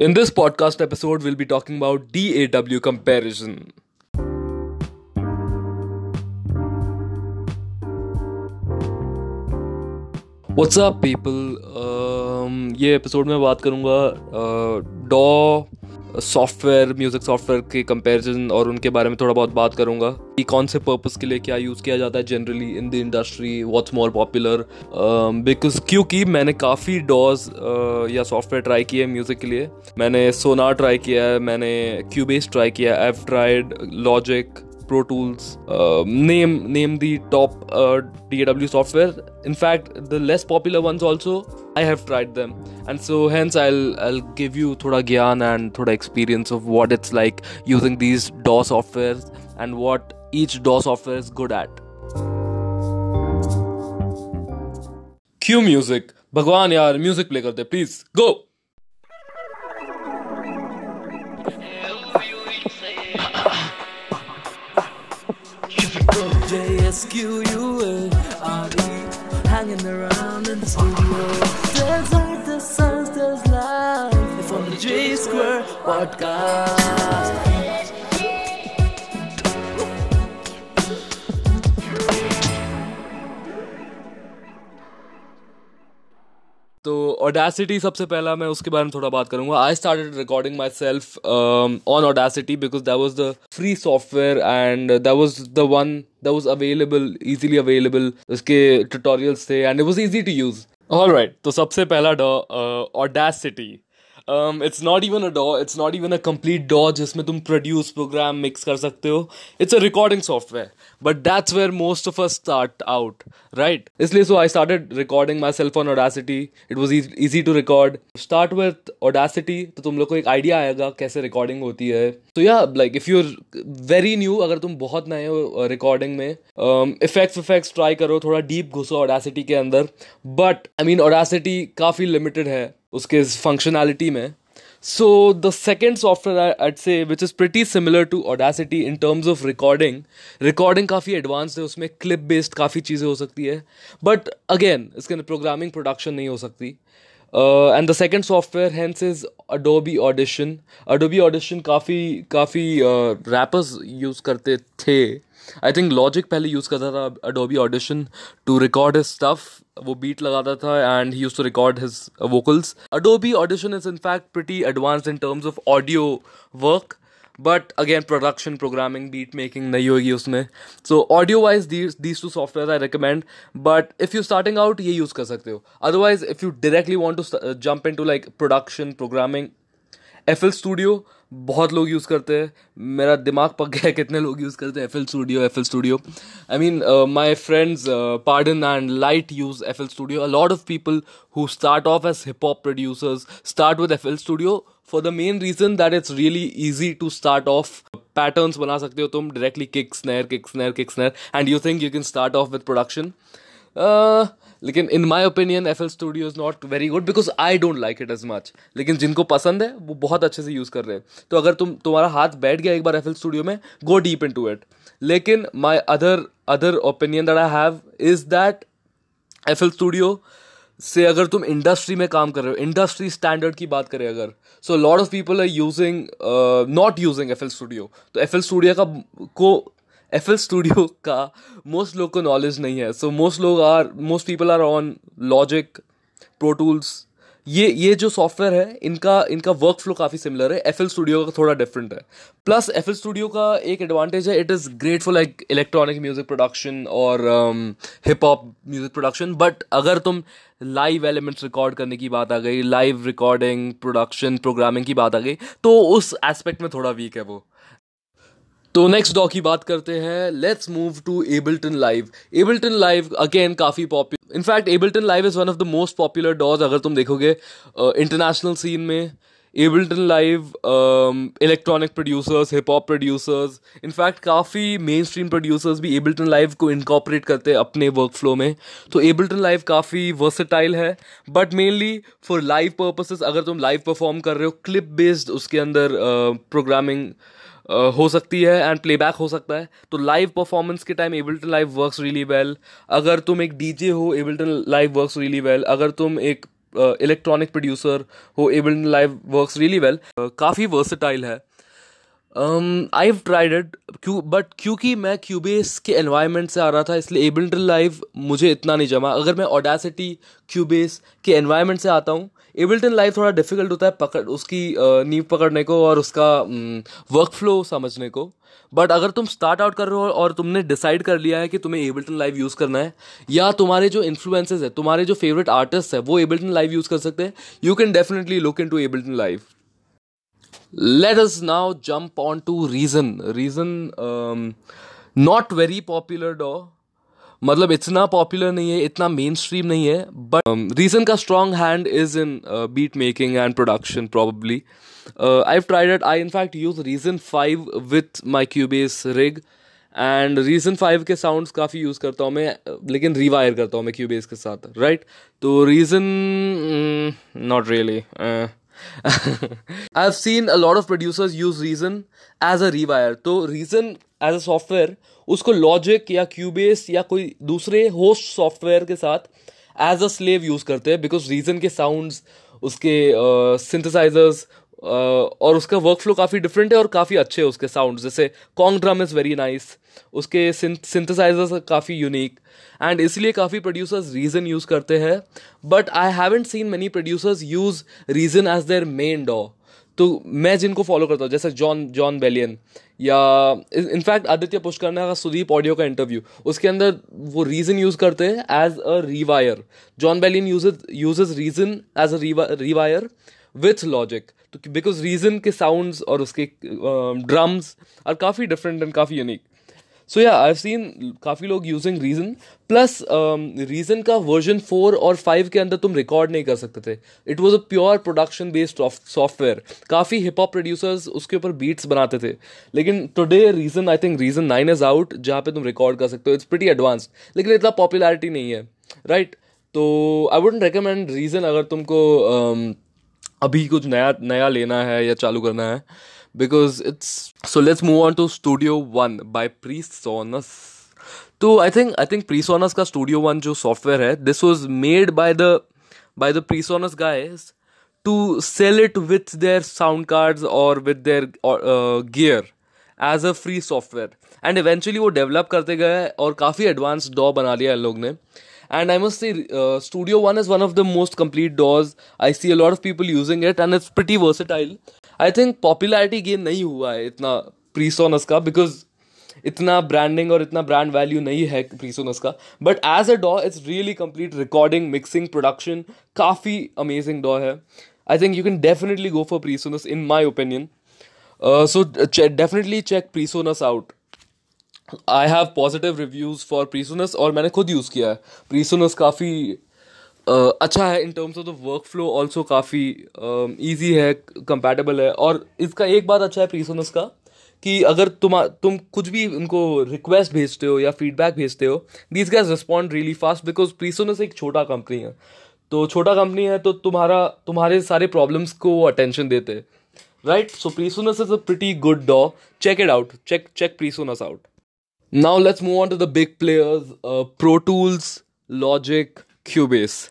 In this podcast episode, we'll be talking about DAW comparison. What's up, people? Um, ये episode में बात करूँगा डॉ सॉफ्टवेयर म्यूज़िक सॉफ्टवेयर के कंपैरिजन और उनके बारे में थोड़ा बहुत बात करूँगा। कि कौन से पर्पस के लिए क्या यूज़ किया जाता है generally in the industry what's more popular because क्योंकि मैंने काफ़ी डॉज uh, या सॉफ्टवेयर ट्राई किए म्यूज़िक के लिए। मैंने सोनार ट्राई किया है मैंने क्यूबेस ट्राई किया F tried Logic Pro Tools. Uh, name name the top uh, DAW software. In fact, the less popular ones also I have tried them, and so hence I'll I'll give you thoda gyan and thoda experience of what it's like using these DAW softwares and what each DAW software is good at. Q music. Bhagwan yaar, music play karte, please. Go. Go J-S-Q-U-A-R-E Hanging around in the studio. There's art, there's science, there's life. From the J Square Podcast Audacity सबसे पहला मैं उसके बारे में थोड़ा बात करूँगा। आई started recording myself on Audacity because that was the free software and that was the one that was available easily available उसके ट्यूटोरियल्स थे and it was easy to use all right तो सबसे पहला Audacity it's not even अ डॉ it's not even a complete डॉ जिसमें तुम produce programme mix कर सकते हो। It's a recording software but that's where most of us start out right इसलिए so I started recording myself on Audacity it was easy to record start with Audacity तो तुम लोग को एक idea आएगा कैसे रिकॉर्डिंग होती है। तो या like if your very new अगर तुम बहुत नए हो रिकॉर्डिंग में इफेक्ट्स इफेक्ट्स ट्राई करो, थोड़ा डीप घुसो ओडासिटी के अंदर। बट आई मीन ओडासिटी काफ़ी लिमिटेड है। उसके फंक्शनैलिटी में। So the second software I'd say which is pretty similar to Audacity in terms of recording recording काफ़ी एडवांस है, उसमें क्लिप बेस्ड काफ़ी चीज़ें हो सकती है। बट अगेन इसके अंदर प्रोग्रामिंग प्रोडक्शन नहीं हो सकती। And the second software hence is Adobe Audition Adobe Audition काफ़ी काफ़ी रैपर्स यूज़ करते थे। आई थिंक लॉजिक पहले यूज़ करता था Adobe Audition to record his stuff वो बीट लगाता था and he used to record his vocals Adobe Audition is in fact pretty advance in terms of audio work but again production programming beat making नहीं होगी उसमें. So audio wise these two software I recommend but if you starting out ये use कर सकते हो. Otherwise if you directly want to jump into like production programming F L Studio बहुत लोग use करते हैं। मेरा दिमाग पक गया है कितने लोग यूज़ करते हैं F L Studio F L Studio I mean my friends Pardon and Light use F L Studio a lot of people who start off as hip hop producers start with F L Studio for the main reason that it's really easy to start off patterns बना सकते हो तुम directly kick snare kick snare kick snare and you think you can start off with production लेकिन in my opinion F L Studio is not very good because I don't like it as much लेकिन जिनको पसंद है, वो बहुत अच्छे से use कर रहे हैं। तो अगर तुम, तुम्हारा हाथ बैठ गया एक बार एफ़ एल स्टूडियो में go deep into it लेकिन my other other opinion that I have is that F L Studio से अगर तुम इंडस्ट्री में काम कर रहे हो इंडस्ट्री स्टैंडर्ड की बात करें अगर so lot of people are using not using F L Studio तो एफ़ एल स्टूडियो का, को एफ़ एल स्टूडियो का मोस्ट लोग को नॉलेज नहीं है सो मोस्ट लोग are most people are on Logic Pro Tools ये ये जो सॉफ्टवेयर है इनका इनका वर्क फ्लो काफ़ी सिमिलर है एफ़ एल स्टूडियो का थोड़ा डिफरेंट है प्लस एफ़ एल स्टूडियो का एक एडवांटेज है it is great for like electronic music production और hip hop music production but अगर तुम लाइव एलिमेंट्स रिकॉर्ड करने की बात आ गई लाइव रिकॉर्डिंग प्रोडक्शन प्रोग्रामिंग की बात आ गई तो उस एस्पेक्ट में थोड़ा वीक है वो तो नेक्स्ट डॉ की बात करते हैं। Let's move to Ableton Live Ableton Live again काफ़ी popular in fact Ableton Live is one of the most popular DAWs अगर तुम देखोगे इंटरनेशनल सीन में। Ableton Live electronic producers hip hop producers in fact काफ़ी mainstream producers भी Ableton Live को incorporate करते हैं अपने वर्क फ्लो में। तो एबल्टन लाइव काफ़ी वर्सटाइल है but mainly for live purposes अगर तुम लाइव परफॉर्म कर रहे हो क्लिप बेस्ड उसके अंदर प्रोग्रामिंग uh, हो सकती है एंड प्लेबैक हो सकता है। तो लाइव परफॉर्मेंस के time Ableton Live works really well अगर तुम एक डीजे हो Ableton Live works really well अगर तुम एक इलेक्ट्रॉनिक प्रोड्यूसर हो Ableton Live works really well काफ़ी वर्सटाइल है। आई हैव ट्राइड इट क्यों बट क्योंकि मैं क्यूबेस के एनवायरनमेंट से आ रहा था, इसलिए एबल्टन लाइव मुझे इतना नहीं जमा। अगर मैं ऑडासिटी क्यूबेस के एनवायरनमेंट से आता हूँ एबल्टन लाइव थोड़ा डिफ़िकल्ट होता है पकड़, उसकी नींव पकड़ने को और उसका वर्क फ्लो समझने को। बट अगर तुम स्टार्ट आउट कर रहे हो और तुमने डिसाइड कर लिया है कि तुम्हें एबल्टन लाइव यूज़ करना है, या तुम्हारे जो इन्फ्लुएंसेस है, तुम्हारे जो फेवरेट आर्टिस्ट है, वो एबल्टन लाइव यूज़ कर सकते हैं। You can definitely look into Ableton Live let us now jump on to reason. Reason um, not very popular dog मतलब इतना पॉपुलर नहीं है इतना मेन स्ट्रीम नहीं है बट रीजन का strong hand is in beat making and production probably I have tried it I in fact use Reason five with my Cubase rig and Reason five के sounds काफ़ी use करता हूँ मैं लेकिन rewire करता हूँ मैं क्यूबेस के साथ राइट right? तो Reason not really I have seen a lot of producers use Reason as a rewire तो रीजन एज अ सॉफ्टवेयर उसको लॉजिक या क्यूबेस या कोई दूसरे होस्ट सॉफ्टवेयर के साथ एज अ स्लेव यूज़ करते हैं बिकॉज़ रीजन के साउंड्स उसके सिंथेसाइजर्स uh, और उसका वर्क फ्लो काफ़ी डिफरेंट है और काफ़ी अच्छे उसके साउंड जैसे Kong drum is very nice उसके सिंथेसाइजर्स काफ़ी यूनिक एंड इसलिए काफ़ी प्रोड्यूसर्स रीजन यूज़ करते हैं। But I haven't seen many producers use Reason as their main डॉ तो मैं जिनको फॉलो करता हूँ, जैसे जॉन जॉन बेलियन या इनफैक्ट आदित्य पुष्करना का सुदीप ऑडियो का इंटरव्यू उसके अंदर वो रीजन यूज़ करते हैं as a rewire Jon Bellion use uses Reason as a rewire with Logic तो बिकॉज़ रीजन के साउंड्स और उसके ड्रम्स आर काफ़ी डिफरेंट एंड काफ़ी यूनिक सो या आई सीन काफ़ी लोग यूजिंग रीजन प्लस रीजन का वर्जन फोर और फाइव के अंदर तुम रिकॉर्ड नहीं कर सकते थे. It was a pure production based software काफ़ी हिप हॉप प्रोड्यूसर्स उसके ऊपर बीट्स बनाते थे. लेकिन today Reason I think Reason nine is out जहाँ पे तुम रिकॉर्ड कर सकते हो. इट्स प्रिटी एडवांस्ड लेकिन इतना पॉपुलैरिटी नहीं है. Right right? तो आई वुडेंट रिकमेंड रीजन अगर तुमको um, अभी कुछ नया नया लेना है या चालू करना है because it's so let's move on to Studio One by PreSonus तो I think I think PreSonus का स्टूडियो वन जो सॉफ्टवेयर है this was made by the by the PreSonus guys to sell it with their sound cards और with their gear as a free software and eventually वो develop करते गए और काफ़ी advance डॉ बना लिया इन लोग ने। and i must say uh, studio one is one of the most complete doors i see a lot of people using it and it's pretty versatile i think popularity gain nahi hua hai itna presonus ka because इतना branding और इतना brand value नहीं है PreSonus का but as a डॉ it's really complete recording mixing production काफ़ी amazing डॉ है I think you can definitely go for PreSonus in my opinion so definitely check PreSonus out I have positive reviews for PreSonus और मैंने खुद use किया है। PreSonus काफ़ी uh, अच्छा है in terms of the workflow also काफ़ी easy है कंपैटिबल है। और इसका एक बात अच्छा है प्रीसोनस का कि अगर तुम तुम कुछ भी उनको रिक्वेस्ट भेजते हो या फीडबैक भेजते हो these guys respond really fast because PreSonus एक छोटा कंपनी है। तो छोटा कंपनी है तो तुम्हारा तुम्हारे सारे प्रॉब्लम्स को वो अटेंशन देते। हैं right so PreSonus is a pretty good डॉ check it out check check PreSonus out Now let's move on to the big players uh, Pro Tools, Logic, Cubase.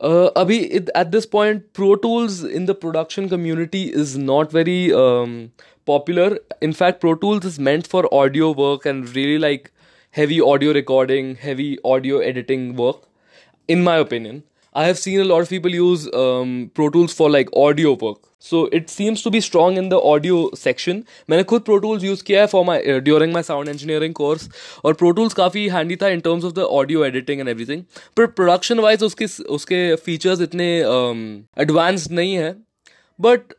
Uh, abhi, it, at this point, Pro Tools in the production community is not very um, popular. In fact, Pro Tools is meant for audio work and really like heavy audio recording, heavy audio editing work, in my opinion. I have seen a lot of people use Pro Tools for like audio work so it seems to be strong in the audio section मैंने खुद Pro Tools use किया है for my during my sound engineering course और Pro Tools काफ़ी handy था in terms of the audio editing and everything पर production wise उसके उसके फीचर्स इतने एडवांस्ड um, नहीं है. But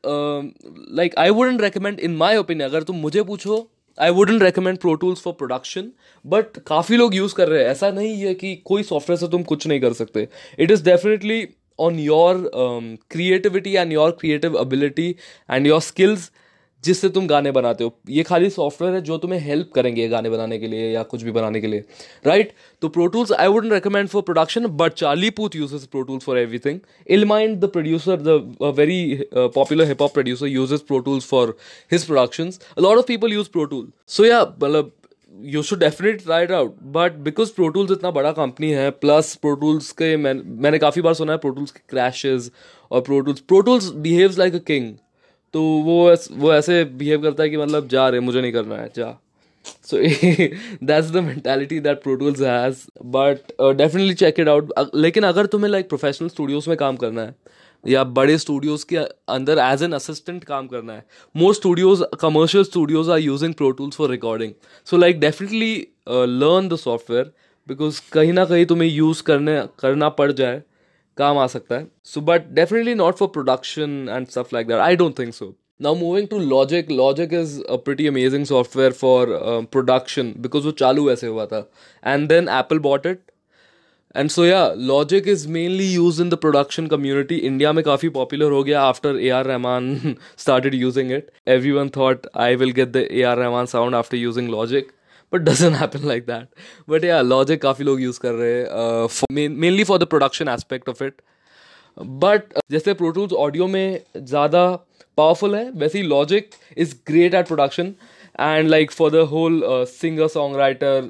like I wouldn't recommend in my opinion अगर तुम मुझे पूछो I wouldn't recommend Pro Tools for production but काफ़ी लोग यूज़ कर रहे हैं। ऐसा नहीं है कि कोई सॉफ्टवेयर से तुम कुछ नहीं कर सकते। It is definitely on your creativity and your creative ability and your skills जिससे तुम गाने बनाते हो। ये खाली सॉफ्टवेयर है जो तुम्हें हेल्प करेंगे गाने बनाने के लिए या कुछ भी बनाने के लिए। राइट तो Pro Tools I wouldn't recommend for production but Charlie Puth uses Pro Tools for everything Illmind the producer the very popular hip hop producer uses Pro Tools for his production lot of people use Pro Tool so या मतलब you should definitely try out but because Pro Tools इतना बड़ा company है plus pro Tools के मैं, मैंने काफ़ी बार सुना है प्रो टूल्स के क्रैशेज और Pro Tools Pro Tools behaves like a king तो वो वो ऐसे बिहेव करता है कि मतलब जा रहे मुझे नहीं करना है जा. सो the mentality that pro tools has. But uh, definitely check it लेकिन अगर तुम्हें लाइक प्रोफेशनल स्टूडियोज़ में काम करना है या बड़े स्टूडियोज के अंदर एज एन असिस्टेंट काम करना है most studios commercial studios are using Pro Tools for recording so like definitely learn the software because कहीं ना कहीं तुम्हें यूज़ करने करना पड़ जाए काम आ सकता है। So but definitely not for production and stuff like that I don't think so now moving to logic. Logic is a pretty amazing software for uh, production because वो चालू ऐसे हुआ था। And then apple bought it. And so yeah Logic is mainly use in the production community India में काफ़ी popular हो गया after A R Rahman started using it everyone thought I will get the A R Rahman sound after using Logic but doesn't happen like that but yeah Logic काफ़ी लोग use कर रहे हैं mainly for the production aspect of it but जैसे Pro Tools audio में ज़्यादा powerful है, वैसे ही Logic is great at production and like for the whole singer songwriter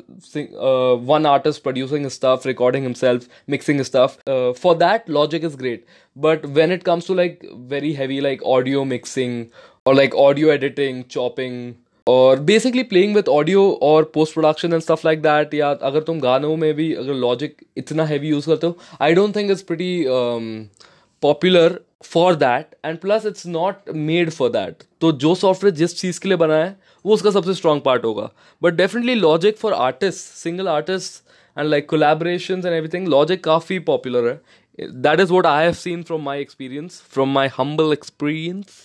one artist producing stuff recording himself mixing stuff for that Logic is great but when it comes to like very heavy like audio mixing और like audio editing chopping or basically playing with audio और post production and stuff like that या अगर तुम गानों में भी अगर Logic इतना हैवी यूज़ करते हो I don't think it's pretty popular for that and plus it's not made for that तो जो सॉफ्टवेयर जिस चीज़ के लिए बना है, वो उसका सबसे स्ट्रॉन्ग पार्ट होगा। But definitely Logic for artist single artist and like collaboration and everything Logic काफ़ी पॉपुलर है। That is what I have seen from my experience from my humble experience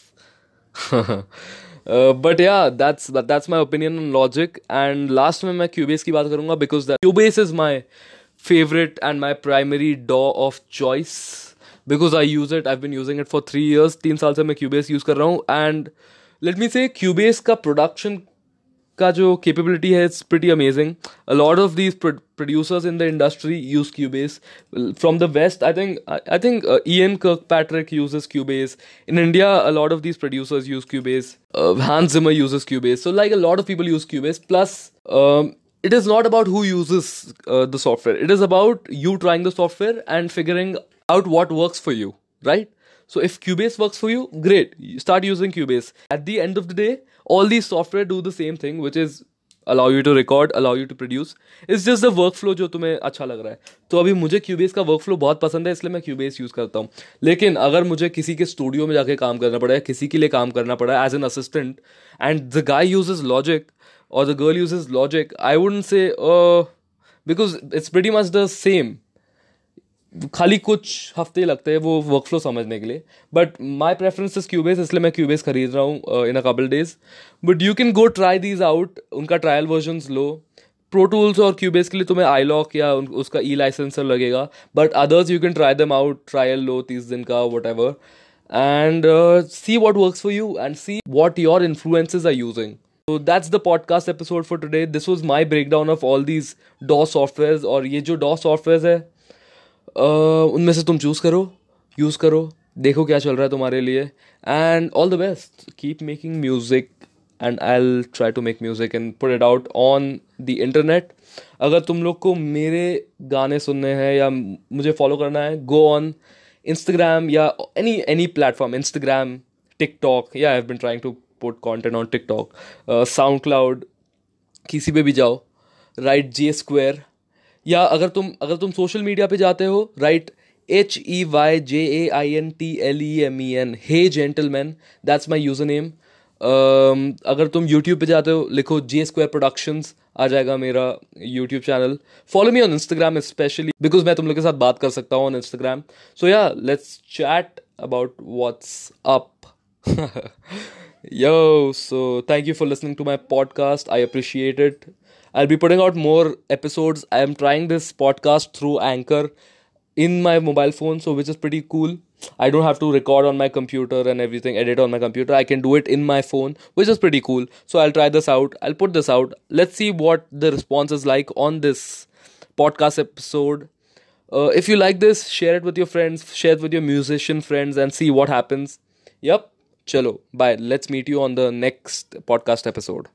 but yeah that's that's my opinion on Logic and last में मैं Cubase की बात करूँगा because that Cubase is my favourite and my primary डॉ of choice because I use it I been using it for three years तीन साल से मैं क्यूबेस यूज़ कर रहा हूँ and let me say Cubase का प्रोडक्शन का जो कैपेबिलिटी है it's pretty amazing a lot of these producers in the industry use Cubase from the West I think I think Ian Kirkpatrick uses Cubase in India a lot of these producers use Cubase Hans Zimmer uses Cubase so like a lot of people use Cubase plus it is not about who uses uh, the software. It is about you trying the software and figuring out what works for you right? So if Cubase works for you, great. start using Cubase. At the end of the day, all these software do the same thing, which is allow you to record, allow you to produce. It's just the workflow जो तुम्हें अच्छा लग रहा है तो अभी मुझे Cubase का workflow बहुत पसंद है इसलिए मैं Cubase यूज़ करता हूँ लेकिन अगर मुझे किसी के स्टूडियो में जाके काम करना पड़ा है किसी के लिए काम करना पड़ा है as an assistant and the guy uses Logic और the girl uses Logic I wouldn't say because it's pretty much the same खाली कुछ हफ़्ते लगते हैं वो वर्क फ्लो समझने के लिए। But my preference is Cubase इसलिए मैं क्यूबेस खरीद रहा हूँ in a couple days but you can go try these out उनका ट्रायल वर्जन लो। प्रो टूल्स और क्यूबेस के लिए तुम्हें आई लॉक या उसका ई लाइसेंसर लगेगा। But others you can try them out trial लो तीस दिन का whatever and see what work for you and see what your influences are using तो that's the podcast episode for today this was my breakdown of all these डॉ software और ये जो डॉ software है उनमें से तुम चूज़ करो यूज़ करो, देखो क्या चल रहा है तुम्हारे लिए and all the best keep making music and I try to make music and put it out on the internet अगर तुम लोग को मेरे गाने सुनने हैं या मुझे फॉलो करना है गो ऑन इंस्टाग्राम या any any platform Instagram TikTok yeah I have been trying to put content on TikTok SoundCloud किसी पे भी जाओ राइट जी स्क्वेयर या अगर तुम अगर तुम सोशल मीडिया पे जाते हो right H E Y J A I N T L E M E N hey gentleman that's my username अगर तुम यूट्यूब पे जाते हो लिखो जे स्क्वायर प्रोडक्शंस आ जाएगा मेरा YouTube channel follow me on Instagram specially because मैं तुम लोग के साथ बात कर सकता हूँ on Instagram so yeah let's chat about what's up Yo, so thank you for listening to my podcast. I appreciate it. I'll be putting out more episodes. I am trying this podcast through Anchor in my mobile phone, so which is pretty cool. I don't have to record on my computer and everything, edit on my computer. I can do it in my phone, which is pretty cool. So I'll try this out. I'll put this out. Let's see what the response is like on this podcast episode. Uh, if you like this, share it with your friends, share it with your musician friends, and see what happens. Yep. Chalo, bye. Let's meet you on the next podcast episode.